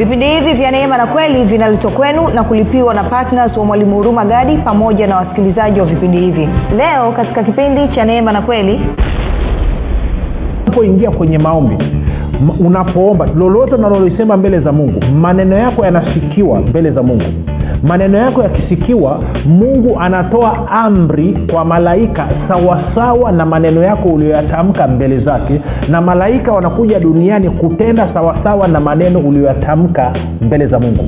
vipindi hivi vya neema na kweli vinaletwa kwenu na kulipiwa na ptns wa mwalimu huruma gadi pamoja na wasikilizaji wa vipindi hivi. Leo katika kipindi cha neema na kweli unapoingia kwenye maombi unapoomba lolote unalolisema mbele za mungu maneno yako yanasikiwa mbele za mungu maneno yako yakisikiwa mungu anatoa amri kwa malaika sawasawa na maneno yako uliyoyatamka mbele zake na malaika wanakuja duniani kutenda sawasawa na maneno uliyoyatamka mbele za mungu.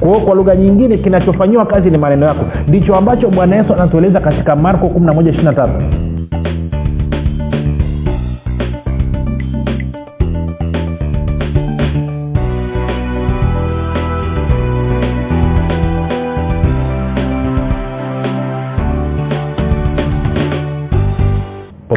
Kwa hiyo kwa lugha nyingine kinachofanyiwa kazi ni maneno yako. Ndicho ambacho bwana yesu anatueleza katika marko 1123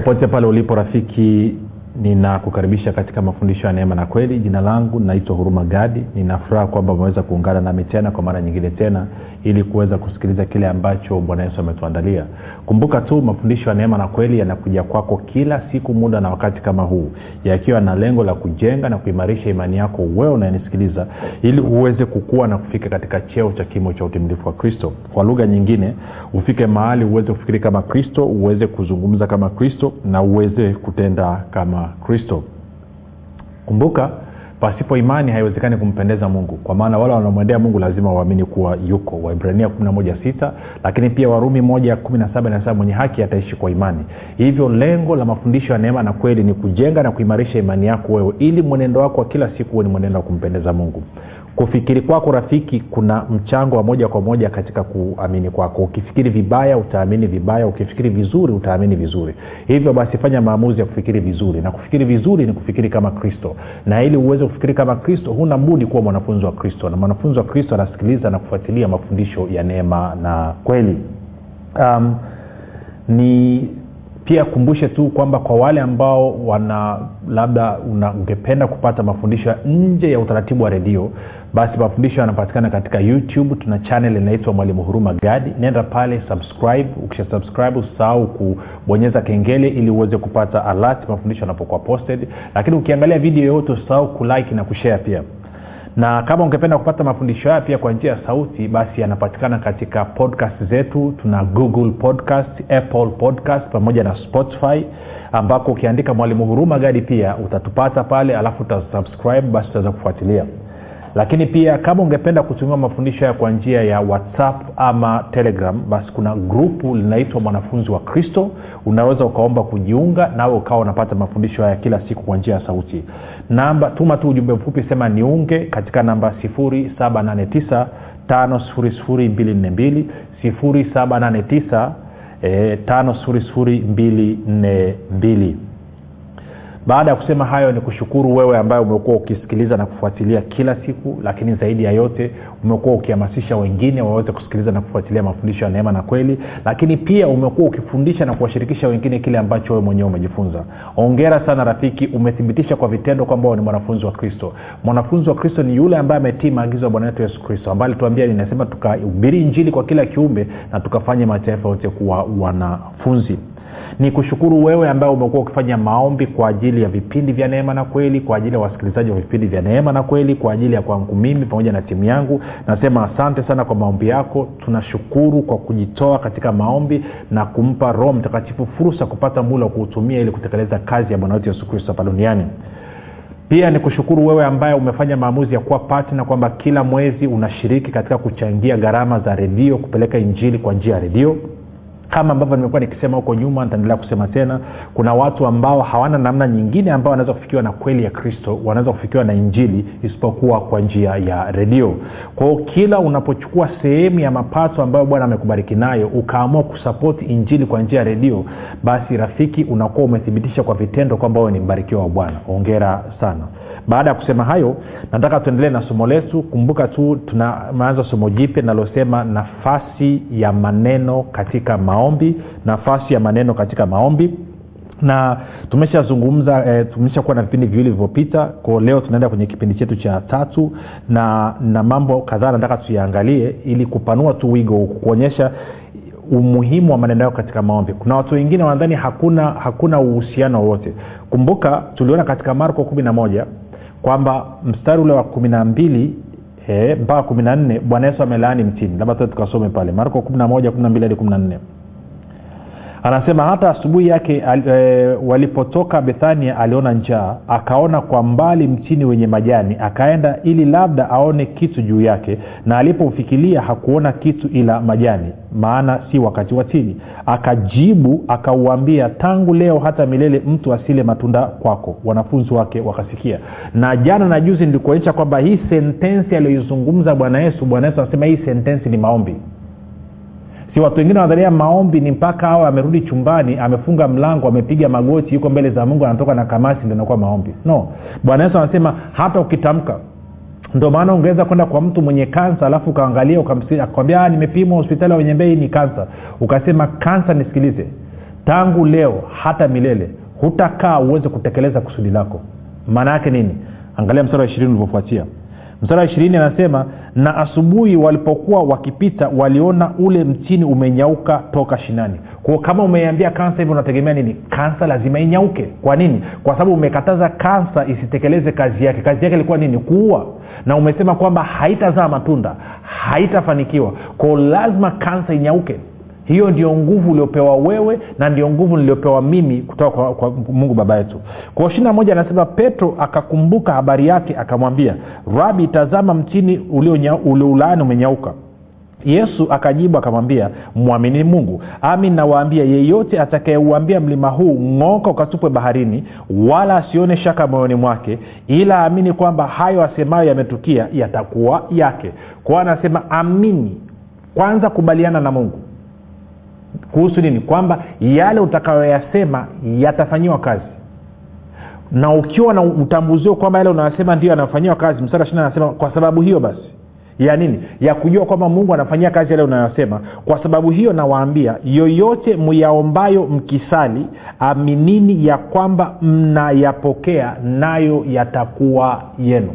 popote pale ulipo rafiki ninakukaribisha katika mafundisho ya neema na kweli. Jina langu naitwa huruma gadi. Ninafuraha kwamba umeweza kuungana nami tena kwa mara nyingine tena ili kuweza kusikiliza kile ambacho bwana yesu ametuandalia. Kumbuka tu mafundisho ya neema na kweli yanakuja kwako kila siku muda na wakati kama huu yakiwa na lengo la kujenga na kuimarisha imani yako wewe unayenisikiliza ili uweze kukua na kufika katika cheo cha kimo cha utimilifu wa kristo. Kwa lugha nyingine ufike mahali uweze kufikiri kama kristo uweze kuzungumza kama kristo na uweze kutenda kama kristo. Kumbuka pasipo imani haiwezekani kumpendeza mungu. Kwa maana wale wanaomwendea mungu lazima waamini kuwa yuko. Waibrania 116 lakini pia warumi 117 nasema mwenye haki ataishi kwa imani. Hivyo lengo la mafundisho ya neema na kweli ni kujenga na kuimarisha imani yako wewe ili mwenendo wako wa kila siku huwe ni mwenendo wa kumpendeza mungu kufikiri kwako rafiki kuna mchango wa moja kwa moja katika kuamini kwako. Ukifikiri vibaya utaamini vibaya. Ukifikiri vizuri utaamini vizuri. Hivyo basi fanya maamuzi ya kufikiri vizuri. Na kufikiri vizuri ni kufikiri kama kristo. Na ili uweze kufikiri kama kristo huna budi kuwa mwanafunzi wa kristo. Na mwanafunzi wa kristo anasikiliza na kufuatilia mafundisho ya neema na kweli. Um, ni pia kumbushe tu kwamba kwa wale ambao wana labda ungependa kupata mafundisho nje ya utaratibu wa redio basi mafundisho yanapatikana katika youtube. Tuna chanel inaitwa mwalimu huruma gadi. Nenda pale subscribe. Ukisha subscribe usahau kubonyeza kengele ili uweze kupata alert mafundisho yanapokuwa posted. Lakini ukiangalia video yoyote usahau kulike na kushare pia. Na kama ungependa kupata mafundisho haya pia kwa njia ya sauti basi yanapatikana katika podcast zetu. Tuna google podcast apple podcast pamoja na spotify ambako ukiandika mwalimu huruma gadi pia utatupata pale alafu utasubscribe basi utaweza kufuatilia lakini pia kama ungependa kutumia mafundisho haya kwa njia ya whatsapp ama telegram basi kuna grupu linaitwa mwanafunzi wa kristo. Unaweza ukaomba kujiunga nawe ukawa unapata mafundisho haya kila siku kwa njia ya sauti. Namba tuma tu ujumbe mfupi sema niunge katika namba 789 5242 789 e, 5242 baada ya kusema hayo ni kushukuru wewe ambaye umekuwa ukisikiliza na kufuatilia kila siku lakini zaidi ya yote umekuwa ukihamasisha wengine waweze kusikiliza na kufuatilia mafundisho ya neema na kweli lakini pia umekuwa ukifundisha na kuwashirikisha wengine kile ambacho wewe mwenyewe umejifunza. Ongera sana rafiki umethibitisha kwa vitendo kwamba ni mwanafunzi wa kristo. Mwanafunzi wa kristo ni yule ambaye ametii maagizo ya bwana wetu yesu kristo ambaye alituambia linasema tukahubiri injili kwa kila kiumbe na tukafanya mataifa yote kuwa wanafunzi ni kushukuru wewe ambaye umekuwa ukifanya maombi kwa ajili ya vipindi vya neema na kweli kwa ajili ya wasikilizaji wa vipindi vya neema na kweli kwa ajili ya kwangu mimi pamoja na timu yangu. Nasema asante sana kwa maombi yako. Tunashukuru kwa kujitoa katika maombi na kumpa roho mtakatifu fursa kupata mula wa kuutumia ili kutekeleza kazi ya bwana yesu kristo hapa duniani. Pia ni kushukuru wewe ambaye umefanya maamuzi ya kuwa patna kwamba kila mwezi unashiriki katika kuchangia gharama za redio kupeleka injili kwa njia ya redio kama ambavyo nimekuwa nikisema huko nyuma nitaendelea kusema tena kuna watu ambao hawana namna nyingine ambao wanaweza kufikiwa na kweli ya kristo wanaweza kufikiwa na injili isipokuwa kwa njia ya redio. Kwao kila unapochukua sehemu ya mapato ambayo bwana amekubariki nayo ukaamua kusapoti injili kwa njia ya redio basi rafiki unakuwa umethibitisha kwa vitendo kwamba wewe ni mbarikiwa wa bwana. Ongera sana baada ya kusema hayo nataka tuendelee na somo letu. Kumbuka tu tunaanza somo jipya linalosema nafasi ya maneno katika maombi nafasi ya maneno katika maombi. Na tumeshazungumza e, tumeshakuwa na vipindi viwili vilivyopita. Ko leo tunaenda kwenye kipindi chetu cha tatu na na mambo kadhaa nataka tuyaangalie ili kupanua tu wigo kuonyesha umuhimu wa maneno yao katika maombi. Kuna watu wengine wanadhani hakuna hakuna uhusiano wowote. Kumbuka tuliona katika marko kumi na moja kwamba mstari ule wa kumi na mbili e, mpaka kumi na nne bwana yesu amelaani mtini. Labda tu tukasome pale. Marko kumi na moja kumi na mbili hadi kumi na nne anasema hata asubuhi yake al, e, walipotoka bethania aliona njaa akaona kwa mbali mtini wenye majani akaenda ili labda aone kitu juu yake na alipofikilia hakuona kitu ila majani maana si wakati wa tini. Akajibu akauambia tangu leo hata milele mtu asile matunda kwako. Wanafunzi wake wakasikia. Na jana na juzi nilikuonyesha kwamba hii sentensi aliyoizungumza bwana yesu bwana yesu anasema hii sentensi ni maombi si watu wengine wanadhania maombi ni mpaka awe amerudi chumbani amefunga mlango amepiga magoti yuko mbele za mungu anatoka na kamasi ndo inakuwa maombi. No. Bwana yesu anasema hata ukitamka. Ndo maana ungeweza kwenda kwa mtu mwenye kansa alafu ukaangalia akakwambia nimepimwa hospitali ya wenyembei ni kansa. Ukasema kansa nisikilize. Tangu leo hata milele hutakaa uweze kutekeleza kusudi lako. Maana yake nini? Angalia mstari wa ishirini ulivyofuatia mstari wa ishirini anasema na asubuhi walipokuwa wakipita waliona ule mtini umenyauka toka shinani. Kwao kama umeambia kansa hivyo unategemea nini? Kansa lazima inyauke. Kwa nini? Kwa sababu umekataza kansa isitekeleze kazi yake. Kazi yake ilikuwa nini? Kuua. Na umesema kwamba haitazaa matunda haitafanikiwa. Kwao lazima kansa inyauke hiyo ndio nguvu uliopewa wewe na ndio nguvu niliopewa mimi kutoka kwa, kwa mungu baba yetu. Kwa ishiri moja anasema petro akakumbuka habari yake akamwambia rabi tazama mtini ulioulaani umenyauka. Yesu akajibu akamwambia mwamini mungu. Ami nawaambia yeyote atakayeuambia mlima huu ng'oka ukatupwe baharini wala asione shaka moyoni mwake ila aamini kwamba hayo asemayo yametukia yatakuwa yake. Kwao anasema amini. Kwanza kubaliana na mungu kuhusu nini? Kwamba yale utakayoyasema yatafanyiwa kazi. Na ukiwa na utambuzio kwamba yale unayosema ndio yanafanyiwa kazi mstari wa anasema kwa sababu hiyo basi ya nini? Ya kujua kwamba mungu anafanyia kazi yale unayosema. Kwa sababu hiyo nawaambia yoyote myaombayo mkisali aminini ya kwamba mnayapokea nayo yatakuwa yenu.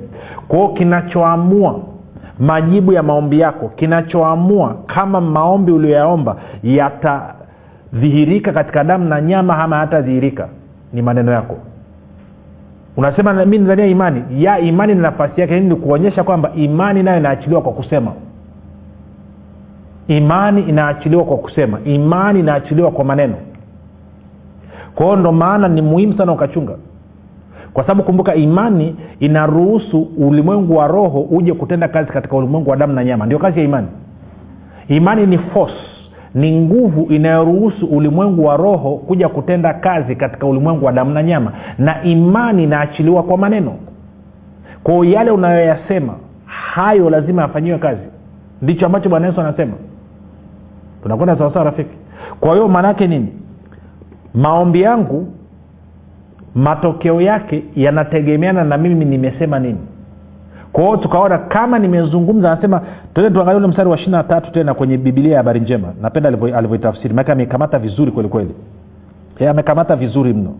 Kwao kinachoamua majibu ya maombi yako kinachoamua kama maombi ulioyaomba yatadhihirika katika damu na nyama ama hatadhihirika ni maneno yako. Unasema mi nizania imani. Ya imani ni nafasi yake. Ni kuonyesha kwamba imani nayo inaachiliwa kwa kusema. Imani inaachiliwa kwa kusema. Imani inaachiliwa kwa maneno. Kwa hiyo ndo maana ni muhimu sana ukachunga kwa sababu kumbuka imani inaruhusu ulimwengu wa roho uje kutenda kazi katika ulimwengu wa damu na nyama. Ndio kazi ya imani. Imani ni force. Ni nguvu inayoruhusu ulimwengu wa roho kuja kutenda kazi katika ulimwengu wa damu na nyama. Na imani inaachiliwa kwa maneno. Kwao yale unayoyasema hayo lazima yafanyiwe kazi. Ndicho ambacho bwana yesu anasema. Tunakwenda sawasawa rafiki? Kwa hiyo maanaake nini? Maombi yangu matokeo yake yanategemeana na mimi nimesema nini. Kwa hiyo tukaona kama nimezungumza anasema tuende tuangalia ule mstari wa ishiri na tatu tena kwenye bibilia ya habari njema. Napenda alivyoitafsiri maake amekamata vizuri kweli kweli. Amekamata vizuri mno.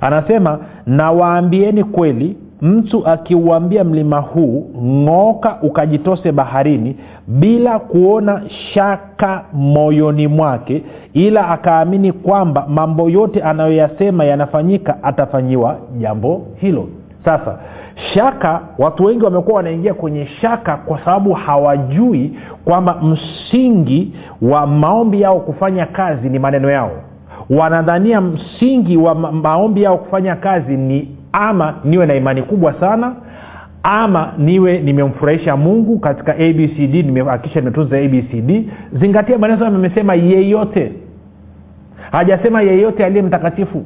Anasema nawaambieni kweli mtu akiuambia mlima huu ng'oka ukajitose baharini bila kuona shaka moyoni mwake ila akaamini kwamba mambo yote anayoyasema yanafanyika atafanyiwa jambo hilo. Sasa shaka watu wengi wamekuwa wanaingia kwenye shaka kwa sababu hawajui kwamba msingi wa maombi yao kufanya kazi ni maneno yao. Wanadhania msingi wa maombi yao kufanya kazi ni ama niwe na imani kubwa sana ama niwe nimemfurahisha mungu katika abcd nimehakikisha nimetunza abcd zingatia maneno amesema yeyote. Hajasema yeyote aliye mtakatifu.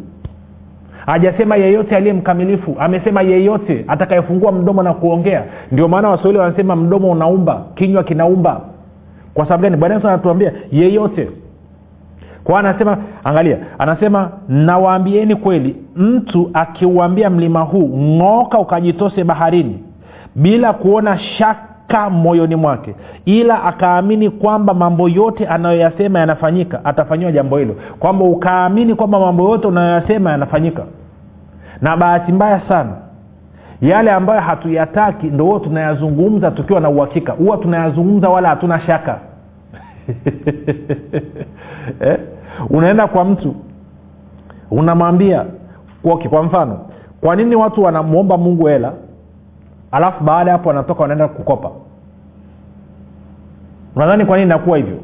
Hajasema yeyote aliye mkamilifu. Amesema yeyote atakayefungua mdomo na kuongea. Ndio maana waswahili wanasema mdomo unaumba kinywa kinaumba. Kwa sababu gani? Bwana yesu anatuambia yeyote kwa anasema angalia anasema nawaambieni kweli mtu akiuambia mlima huu ng'oka ukajitose baharini bila kuona shaka moyoni mwake ila akaamini kwamba mambo yote anayoyasema yanafanyika atafanyiwa jambo hilo kwamba ukaamini kwamba mambo yote unayoyasema yanafanyika na bahati mbaya sana yale ambayo hatuyataki ndo huo tunayazungumza tukiwa na uhakika huwa tunayazungumza wala hatuna shaka eh? Unaenda kwa mtu unamwambia okay, kwa mfano kwa nini watu wanamwomba mungu hela alafu baada ya hapo wanatoka wanaenda kukopa? Unadhani kwa nini inakuwa hivyo?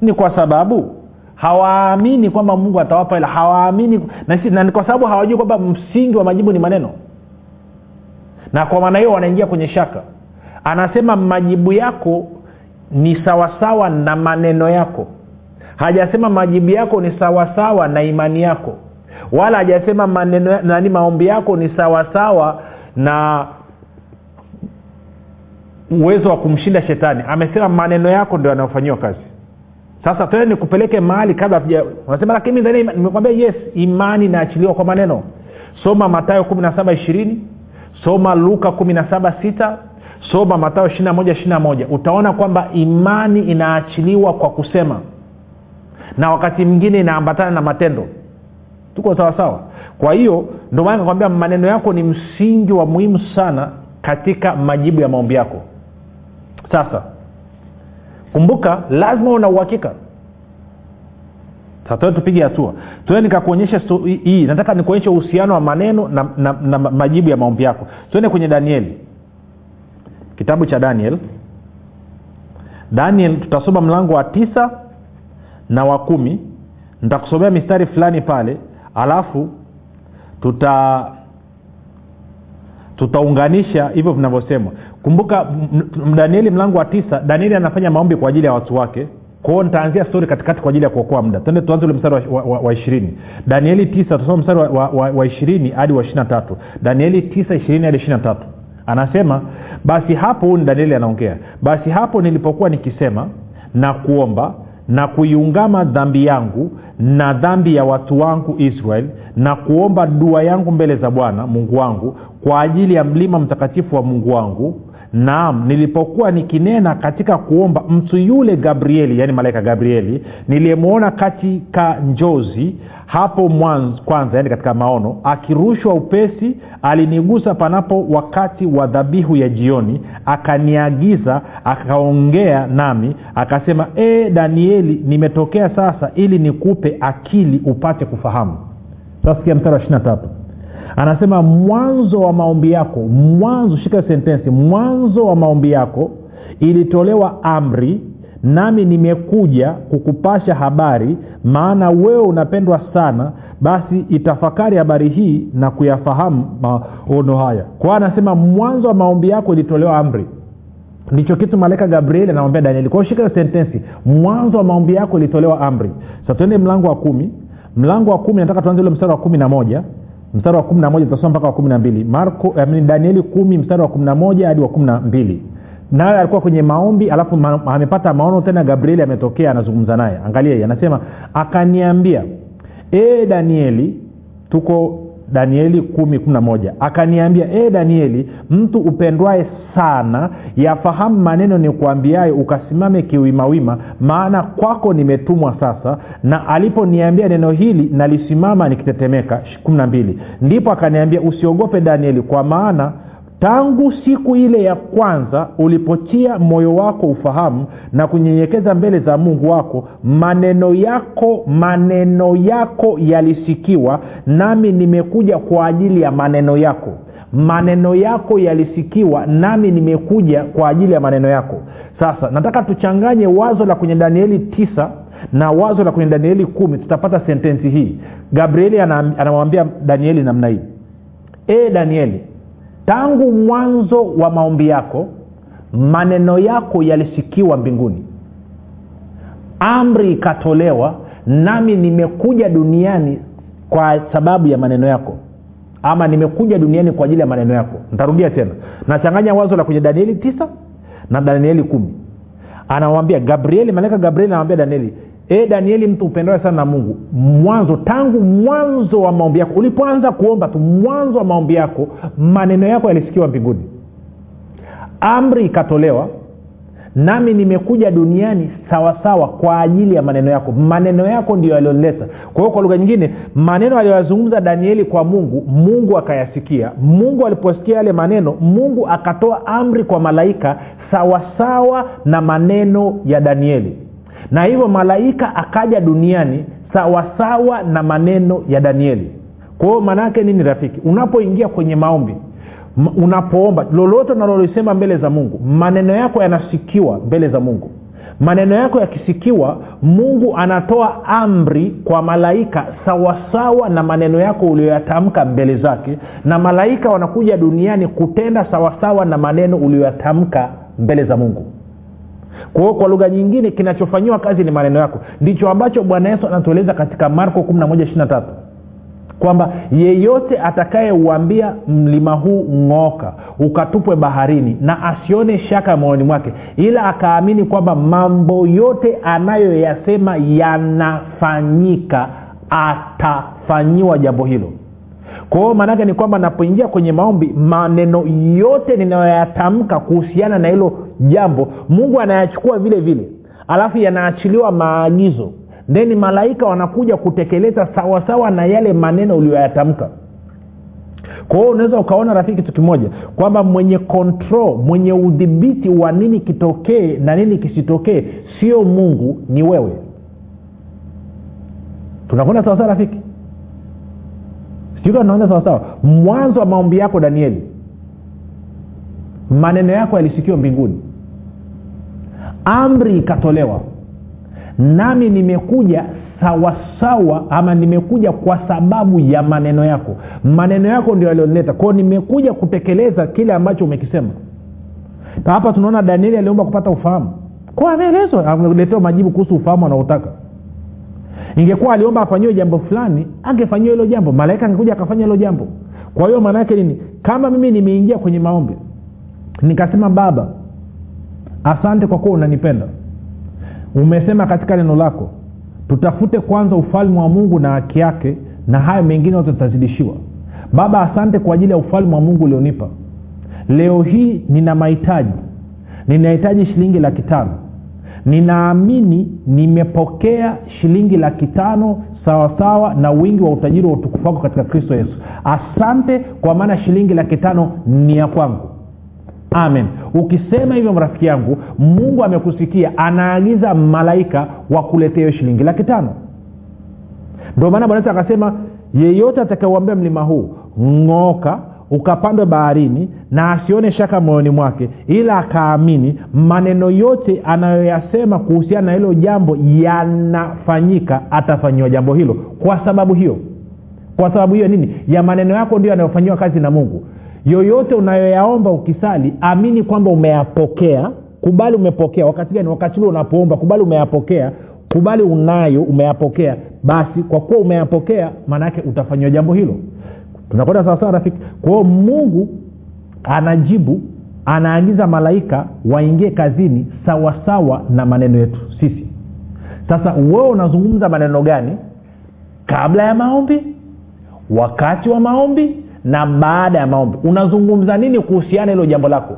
Ni kwa sababu hawaamini kwamba mungu atawapa hela hawaamini na, na kwa sababu hawajui kwamba msingi wa majibu ni maneno. Na kwa maana hiyo wanaingia kwenye shaka. Anasema majibu yako ni sawasawa na maneno yako hajasema majibu yako ni sawasawa na imani yako. Wala hajasema maneno nani maombi yako ni sawasawa na uwezo wa kumshinda shetani. Amesema maneno yako ndio yanayofanyiwa kazi. Sasa tena nikupeleke mahali kabla unasema lakini nimekwambia yes imani inaachiliwa kwa maneno. Soma matayo kumi na saba ishirini soma luka kumi na saba sita soma matayo ishiri na moja ishiri na moja. Utaona kwamba imani inaachiliwa kwa kusema na wakati mwingine inaambatana na matendo. Tuko sawasawa kwa hiyo ndio maana nakwambia maneno yako ni msingi wa muhimu sana katika majibu ya maombi yako. Sasa kumbuka lazima una uhakika. Sasa tupige hatua. Tue nikakuonyesha hii- nataka nikuonyeshe uhusiano wa maneno na, na, na majibu ya maombi yako. Tuende kwenye danieli. Kitabu cha daniel. Daniel tutasoma mlango wa tisa na wa kumi. Nitakusomea mistari fulani pale alafu tuta tutaunganisha hivyo vinavyosemwa kumbuka danieli mlango wa tisa danieli anafanya maombi kwa ajili ya watu wake. Kwao nitaanzia stori katikati kwa ajili ya kuokoa muda. Tende tuanze ule mstari wa, ishirini. Danieli tisa tusoma mstari wa, ishirini hadi wa ishiri tatu. Danieli tisa ishirini hadi ishiri tatu. Anasema basi hapo huu ni danieli anaongea basi hapo nilipokuwa nikisema na kuomba na kuiungama dhambi yangu na dhambi ya watu wangu israel na kuomba dua yangu mbele za bwana mungu wangu kwa ajili ya mlima mtakatifu wa mungu wangu. Naam nilipokuwa nikinena katika kuomba mtu yule gabrieli yaani malaika gabrieli niliyemwona katika njozi hapo mwanzo kwanza yani katika maono akirushwa upesi alinigusa panapo wakati wa dhabihu ya jioni akaniagiza akaongea nami akasema e danieli nimetokea sasa ili nikupe akili upate kufahamu. Sasa sikia mstari wa ishiri tatu. Anasema mwanzo wa maombi yako mwanzo shika sentensi mwanzo wa maombi yako ilitolewa amri nami nimekuja kukupasha habari maana wewe unapendwa sana basi itafakari habari hii na kuyafahamu maono haya. Kwa anasema mwanzo wa maombi yako ilitolewa amri. Ndicho kitu malaika gabrieli anamwambia danieli. Kwao shika sentensi. Mwanzo wa maombi yako ilitolewa amri. Sa tuende mlango wa kumi. Mlango wa kumi nataka tuanze ule mstari wa kumi na moja. Mstari wa kumi na moja tutasoma mpaka wa kumi na mbili. Danieli kumi mstari wa kumi na moja hadi wa kumi na mbili naye alikuwa kwenye maombi alafu ma, amepata maono tena gabrieli ametokea anazungumza naye. Angalia anasema akaniambia e danieli tuko danieli kumi kumi na moja. Akaniambia e danieli mtu upendwae sana yafahamu maneno ni kuambiayo ukasimame kiwimawima maana kwako nimetumwa sasa na aliponiambia neno hili nalisimama nikitetemeka. Kumi na mbili. Ndipo akaniambia usiogope danieli kwa maana tangu siku ile ya kwanza ulipotia moyo wako ufahamu na kunyenyekeza mbele za mungu wako maneno yako maneno yako yalisikiwa nami nimekuja kwa ajili ya maneno yako. Maneno yako yalisikiwa nami nimekuja kwa ajili ya maneno yako. Sasa nataka tuchanganye wazo la kwenye danieli tisa na wazo la kwenye danieli kumi. Tutapata sentensi hii. Gabrieli anamwambia danieli namna hii. E danieli tangu mwanzo wa maombi yako maneno yako yalisikiwa mbinguni. Amri ikatolewa nami nimekuja duniani kwa sababu ya maneno yako. Ama nimekuja duniani kwa ajili ya maneno yako. Ntarudia tena. Nachanganya wazo la kwenye danieli tisa na danieli kumi. Anamwambia gabrieli malaika gabrieli anamwambia danieli e danieli mtu upendawe sana na mungu mwanzo tangu mwanzo wa maombi yako ulipoanza kuomba tu mwanzo wa maombi yako maneno yako yalisikiwa mbinguni. Amri ikatolewa nami nimekuja duniani sawasawa kwa ajili ya maneno yako. Maneno yako ndio yaliyonileta. Kwa hiyo kwa lugha nyingine maneno aliyoyazungumza danieli kwa mungu mungu akayasikia. Mungu aliposikia yale maneno mungu akatoa amri kwa malaika sawasawa na maneno ya danieli na hivyo malaika akaja duniani sawasawa na maneno ya danieli. Kwa hiyo maanaake nini rafiki? Unapoingia kwenye maombi unapoomba lolote unalolisema mbele za mungu maneno yako yanasikiwa mbele za mungu. Maneno yako yakisikiwa mungu anatoa amri kwa malaika sawasawa na maneno yako ulioyatamka mbele zake na malaika wanakuja duniani kutenda sawasawa na maneno ulioyatamka mbele za mungu kwa hiyo kwa lugha nyingine kinachofanyiwa kazi ni maneno yako. Ndicho ambacho bwana yesu anatueleza katika marko 11 kwamba yeyote atakayeuambia mlima huu ng'oka ukatupwe baharini na asione shaka moyoni mwake ila akaamini kwamba mambo yote anayoyasema yanafanyika atafanyiwa jambo hilo kwa hiyo maanake ni kwamba napoingia kwenye maombi maneno yote ninayoyatamka kuhusiana na hilo jambo mungu anayachukua vile vile. Alafu yanaachiliwa maagizo. Theni malaika wanakuja kutekeleza sawasawa na yale maneno uliyoyatamka. Kwa hiyo unaweza ukaona rafiki kitu kimoja kwamba mwenye control mwenye udhibiti wa nini kitokee na nini kisitokee sio mungu ni wewe. Tunakwenda sawasawa rafiki sijui tunaenda sawasawa mwanzo wa maombi yako danieli. Maneno yako yalisikiwa mbinguni. Amri ikatolewa. Nami nimekuja sawasawa ama nimekuja kwa sababu ya maneno yako. Maneno yako ndio yalionleta kwao nimekuja kutekeleza kile ambacho umekisema. Hapa tunaona danieli aliomba kupata ufahamu. Kwa ameelezwa ameletewa majibu kuhusu ufahamu anaotaka ingekuwa aliomba afanyiwe jambo fulani angefanyiwa hilo jambo. Malaika angekuja akafanya hilo jambo. Kwa hiyo maana yake nini? Kama mimi nimeingia kwenye maombi nikasema baba asante kwa kuwa unanipenda. Umesema katika neno lako tutafute kwanza ufalme wa mungu na haki yake na haya mengine yote tutazidishiwa. Baba asante kwa ajili ya ufalme wa mungu ulionipa. Leo hii nina mahitaji. Ninahitaji shilingi laki tano ninaamini nimepokea shilingi laki tano sawasawa na wingi wa utajiri wa utukufu wako katika kristo yesu. Asante kwa maana shilingi laki tano ni ya kwangu. Amen. Ukisema hivyo rafiki yangu mungu amekusikia anaagiza malaika wakuletea hiyo shilingi laki tano. Ndio maana bwana akasema yeyote atakauambia mlima huu ng'oka ukapandwe baharini na asione shaka moyoni mwake ila akaamini maneno yote anayoyasema kuhusiana na hilo jambo yanafanyika atafanyiwa jambo hilo. Kwa sababu hiyo kwa sababu hiyo nini? Ya maneno yako ndio yanayofanyiwa kazi na mungu. Yoyote unayoyaomba ukisali amini kwamba umeyapokea kubali umepokea. Wakati gani? Wakati ule unapoomba kubali umeyapokea. Kubali unayo umeyapokea. Basi kwa kuwa umeyapokea maanaake utafanyiwa jambo hilo tunakwenda sawasawa rafiki? Kwa hiyo mungu anajibu anaagiza malaika waingie kazini sawasawa na maneno yetu sisi. Sasa wewe unazungumza maneno gani? Kabla ya maombi wakati wa maombi na baada ya maombi. Unazungumza nini kuhusiana hilo jambo lako?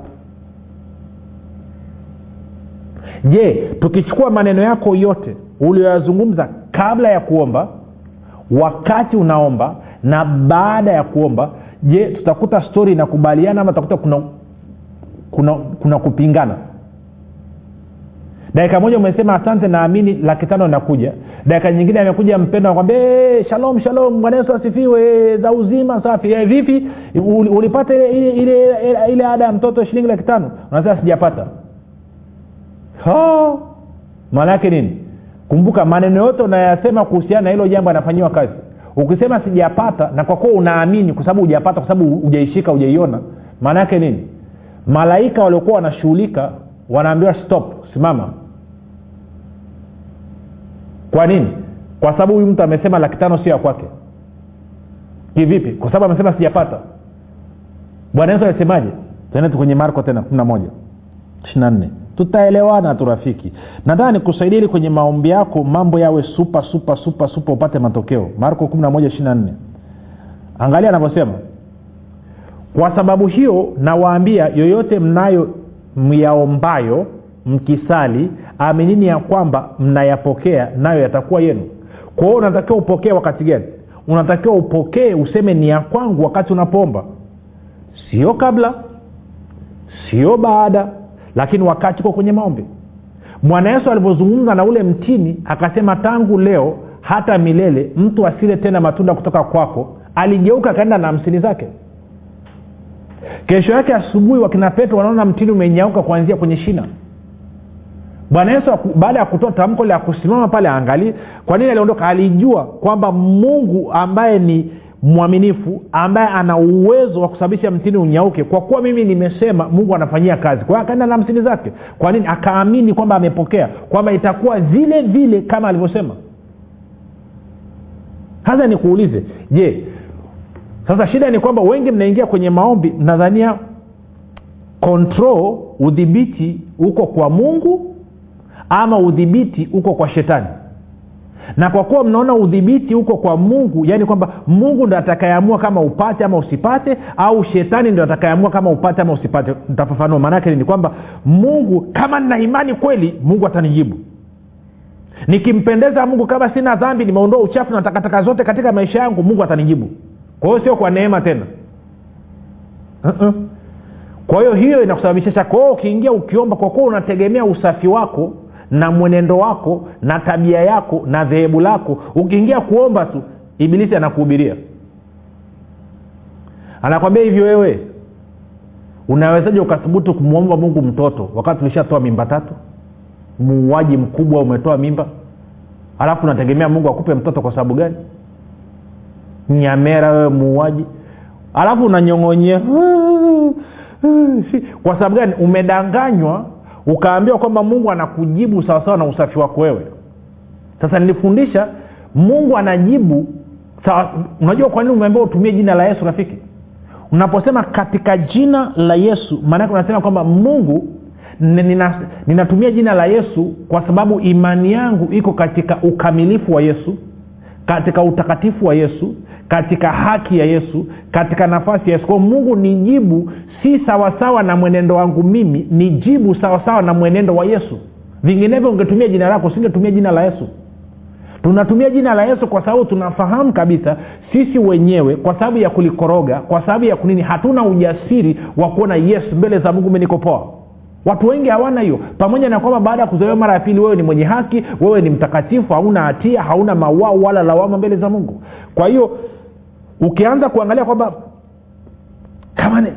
Je tukichukua maneno yako yote ulioyazungumza kabla ya kuomba wakati unaomba na baada ya kuomba je tutakuta stori inakubaliana ama tutakuta kuna kuna kuna kupingana? Dakika moja umesema asante naamini laki tano inakuja. Dakika nyingine amekuja mpendo akwambia shalom shalom bwana asifiwe za uzima safi. E, vipi? Ulipata ile, ile, ile, ile ada ya mtoto shilingi laki tano? Unasema sijapata. Maana yake nini? Kumbuka maneno yote unayasema kuhusiana na hilo jambo anafanyiwa kazi ukisema sijapata na kwa kuwa unaamini kwa sababu hujapata kwa sababu hujaishika hujaiona maana yake nini? Malaika waliokuwa wanashughulika wanaambiwa stop simama. Kwa nini? Kwa sababu huyu mtu amesema laki tano sio ya kwake. Kivipi? Kwa sababu amesema sijapata. Bwana yesu alisemaje? Tuende kwenye marko tena kumi na moja ishiri na nne tutaelewana tu rafiki. Nataka nikusaidia ili kwenye maombi yako mambo yawe supa supa supa supa upate matokeo. Marko 11 angalia anavyosema. Kwa sababu hiyo nawaambia yoyote mnayo myaombayo mkisali aminini ya kwamba mnayapokea nayo yatakuwa yenu. Kwa hiyo unatakiwa upokee wakati gani? Unatakiwa upokee useme ni ya kwangu wakati unapoomba. Sio kabla sio baada lakini wakati uko kwenye maombi. Bwana yesu alivyozungumza na ule mtini akasema tangu leo hata milele mtu asile tena matunda kutoka kwako. Aligeuka akaenda na hamsini zake. Kesho yake asubuhi wakina petro wanaona mtini umenyauka kuanzia kwenye shina. Bwana yesu baada ya kutoa tamko la kusimama pale aangalii kwa nini aliondoka? Alijua kwamba mungu ambaye ni mwaminifu ambaye ana uwezo wa kusababisha mtini unyauke kwa kuwa mimi nimesema mungu anafanyia kazi. Kwa hiyo akaenda na hamsini zake. Kwa nini? Akaamini kwamba amepokea kwamba itakuwa vile vile kama alivyosema. Sasa nikuulize je sasa shida ni kwamba wengi mnaingia kwenye maombi mnadhania kontrol udhibiti uko kwa mungu ama udhibiti uko kwa shetani na kwa kuwa mnaona udhibiti huko kwa mungu yaani kwamba mungu ndo atakayeamua kama upate ama usipate au shetani ndo atakayeamua kama upate ama usipate ntafafanua maanaake ni kwamba mungu kama nina imani kweli mungu atanijibu. Nikimpendeza mungu kama sina dhambi nimeondoa uchafu na takataka zote katika maisha yangu mungu atanijibu. Kwa hiyo sio kwa neema tena. Uh-uh. kwa hiyo hiyo inakusababisha kwa hiyo ukiingia ukiomba kwa kuwa unategemea usafi wako na mwenendo wako na tabia yako na dhehebu lako. Ukiingia kuomba tu ibilisi anakuhubiria. Anakwambia hivyo wewe. Unawezaji ukathubutu kumwomba mungu mtoto wakati ulishatoa mimba tatu? Muuaji mkubwa umetoa mimba. Alafu unategemea mungu akupe mtoto kwa sababu gani? Nyamera wewe muuaji. Alafu unanyong'onyea kwa sababu gani? Umedanganywa ukaambiwa kwamba mungu anakujibu sawasawa na usafi wako wewe. Sasa nilifundisha mungu anajibu sawa unajua kwa nini umeambiwa utumie jina la yesu rafiki? Unaposema katika jina la yesu maanake unasema kwamba mungu nina, ninatumia jina la yesu kwa sababu imani yangu iko katika ukamilifu wa yesu katika utakatifu wa yesu katika haki ya yesu katika nafasi ya yesu. Kwao mungu ni jibu si sawasawa na mwenendo wangu mimi ni jibu sawasawa na mwenendo wa yesu. Vinginevyo ungetumia jina lako usingetumia jina la yesu. Tunatumia jina la yesu kwa sababu tunafahamu kabisa sisi wenyewe kwa sababu ya kulikoroga kwa sababu ya kunini hatuna ujasiri wa kuona yesu mbele za mungu menikopoa watu wengi hawana hiyo. Pamoja na kwamba baada ya kuzaliwa mara ya pili wewe ni mwenye haki wewe ni mtakatifu hauna hatia hauna mauao wala lawama mbele za mungu. Kwa hiyo ukianza kuangalia kwamba kama ni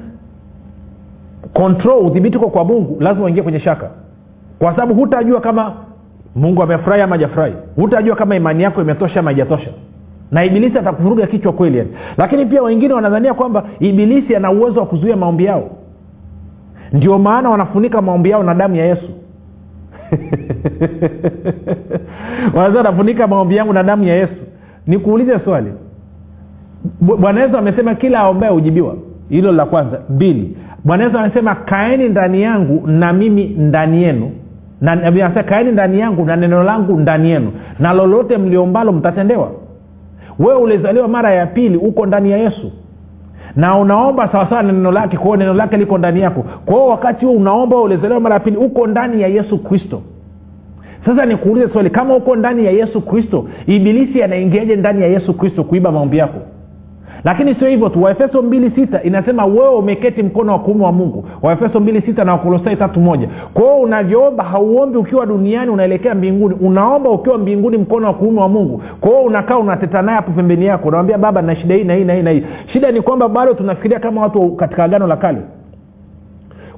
control udhibiti uko kwa mungu lazima uingie kwenye shaka. Kwa sababu hutajua kama mungu amefurahi ama hajafurahi. Hutajua kama imani yako imetosha ama haijatosha. Na ibilisi atakuvuruga kichwa kweli yani. Lakini pia wengine wanadhania kwamba ibilisi ana uwezo wa kuzuia maombi yao. Ndio maana wanafunika maombi yao na damu ya yesu. Wanaweza wanafunika maombi yangu na damu ya yesu. Nikuulize swali bwana yesu amesema kila aombae hujibiwa. Hilo la kwanza. Mbili bwana yesu amesema kaeni ndani yangu na mimi ndani yenu. Na kaeni ndani yangu na neno langu ndani yenu na lolote mliombalo mtatendewa. Wewe ulizaliwa mara ya pili uko ndani ya yesu. Na unaomba sawasawa na neno lake kwao neno lake liko ndani yako. Kwao wakati huo unaomba ulizaliwa mara ya pili uko ndani ya yesu kristo. Sasa nikuulize swali kama uko ndani ya yesu kristo ibilisi anaingiaje ndani ya yesu kristo kuiba maombi yako lakini sio hivyo tu waefeso mbili sita inasema wewe umeketi mkono wa kuume wa mungu. Waefeso mbili sita na wakolosai tatu moja. Kwahio unavyoomba hauombi ukiwa duniani unaelekea mbinguni. Unaomba ukiwa mbinguni mkono wa kuume wa mungu. Kwahio unakaa unateta naye hapo pembeni yako. Unamwambia baba na shida hii na hii na hii na hii. Shida ni kwamba bado tunafikiria kama watu katika agano la kale.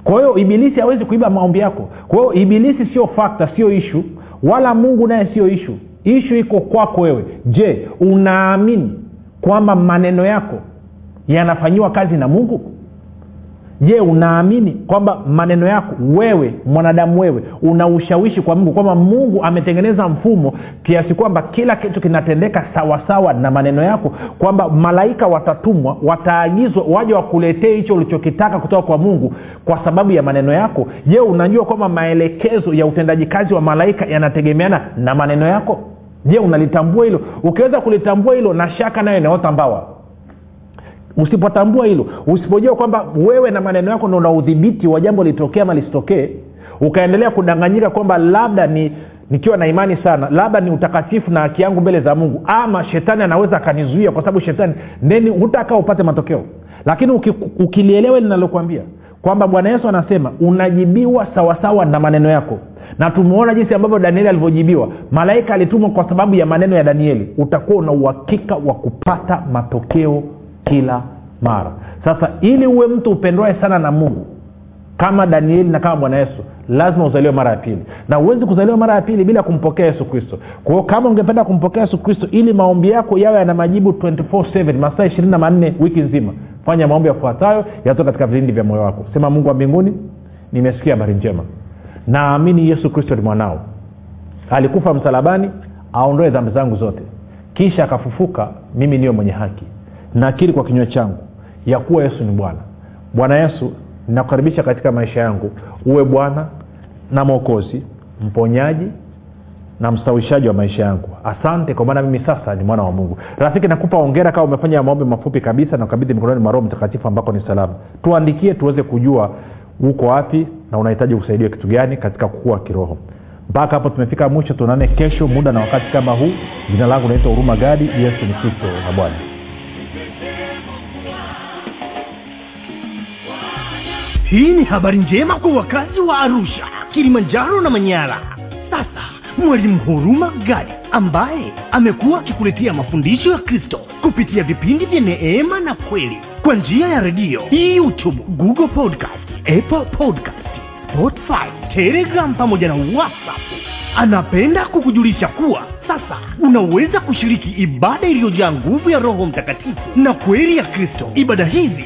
Kwa hiyo ibilisi hawezi kuiba maombi yako. Kwa hiyo ibilisi sio fakta sio ishu wala mungu naye sio ishu ishu iko kwako wewe. Je unaamini kwamba maneno yako yanafanyiwa kazi na mungu? Je unaamini kwamba maneno yako wewe mwanadamu wewe una ushawishi kwa mungu kwamba mungu ametengeneza mfumo kiasi kwamba kila kitu kinatendeka sawasawa na maneno yako kwamba malaika watatumwa wataagizwa waje wakuletee hicho ulichokitaka kutoka kwa mungu kwa sababu ya maneno yako? Je unajua kwamba maelekezo ya utendaji kazi wa malaika yanategemeana na maneno yako je unalitambua hilo? Ukiweza kulitambua hilo na shaka nayo inaota mbawa. Usipotambua hilo usipojua kwamba wewe na maneno yako ndo una udhibiti wa jambo litokee ama lisitokee ukaendelea kudanganyika kwamba labda ni nikiwa na imani sana labda ni utakatifu na haki yangu mbele za mungu ama shetani anaweza akanizuia kwa sababu shetani neni hutakaa upate matokeo. Lakini uki, ukilielewa linalokwambia kwamba bwana yesu anasema unajibiwa sawasawa na maneno yako na tumeona jinsi ambavyo danieli alivyojibiwa. Malaika alitumwa kwa sababu ya maneno ya danieli. Utakuwa una uhakika wa kupata matokeo kila mara. Sasa ili uwe mtu upendwae sana na mungu kama danieli na kama bwana yesu lazima uzaliwe mara ya pili. Na huwezi kuzaliwa mara ya pili bila kumpokea yesu kristo. Kwa hiyo kama ungependa kumpokea yesu kristo ili maombi yako yawe yana majibu 24 masaa ishirini na manne wiki nzima fanya maombi yafuatayo yatoka katika vilindi vya moyo wako. Sema mungu wa mbinguni nimesikia habari njema naamini yesu kristo ni mwanao. Alikufa msalabani aondoe dhambi zangu zote. Kisha akafufuka mimi niyo mwenye haki. Nakiri kwa kinywa changu ya kuwa yesu ni bwana. Bwana yesu nakukaribisha katika maisha yangu. Uwe bwana na mwokozi mponyaji na mstawishaji wa maisha yangu. Asante kwa maana mimi sasa ni mwana wa mungu. Rafiki nakupa ongera kama umefanya maombi mafupi kabisa na ukabidhi mikononi mwa roho mtakatifu ambako ni salama. Tuandikie tuweze kujua uko wapi na unahitaji kusaidiwa kitu gani katika kukua kiroho. Mpaka hapo tumefika mwisho tuonane kesho muda na wakati kama huu. Jina langu naitwa huruma gadi yesu ni kristo na bwana. Hii ni habari njema kwa wakazi wa arusha kilimanjaro na manyara. Sasa mwalimu huruma gadi ambaye amekuwa akikuletea mafundisho ya kristo kupitia vipindi vya neema na kweli kwa njia ya redio youtube google podcast apple podcast spotify telegram pamoja na whatsapp. Anapenda kukujulisha kuwa sasa unaweza kushiriki ibada iliyojaa nguvu ya roho mtakatifu na kweli ya kristo. Ibada hizi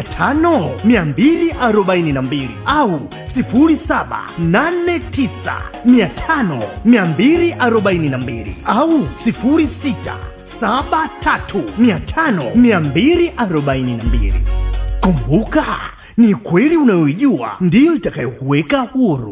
tano mia mbili arobaini na mbili au sifuri saba nane tisa mia tano mia mbili arobaini na mbili au sifuri sita saba tatu mia tano mia mbili arobaini na mbili. Kumbuka ni kweli unayoijua ndiyo itakayokuweka huru,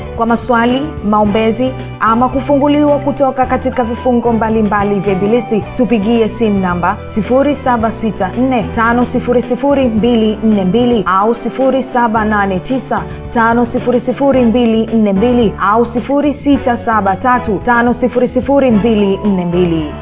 kwa maswali maombezi ama kufunguliwa kutoka katika vifungo mbalimbali vya ibilisi tupigie simu namba 7645242 au 7895242 au 6735242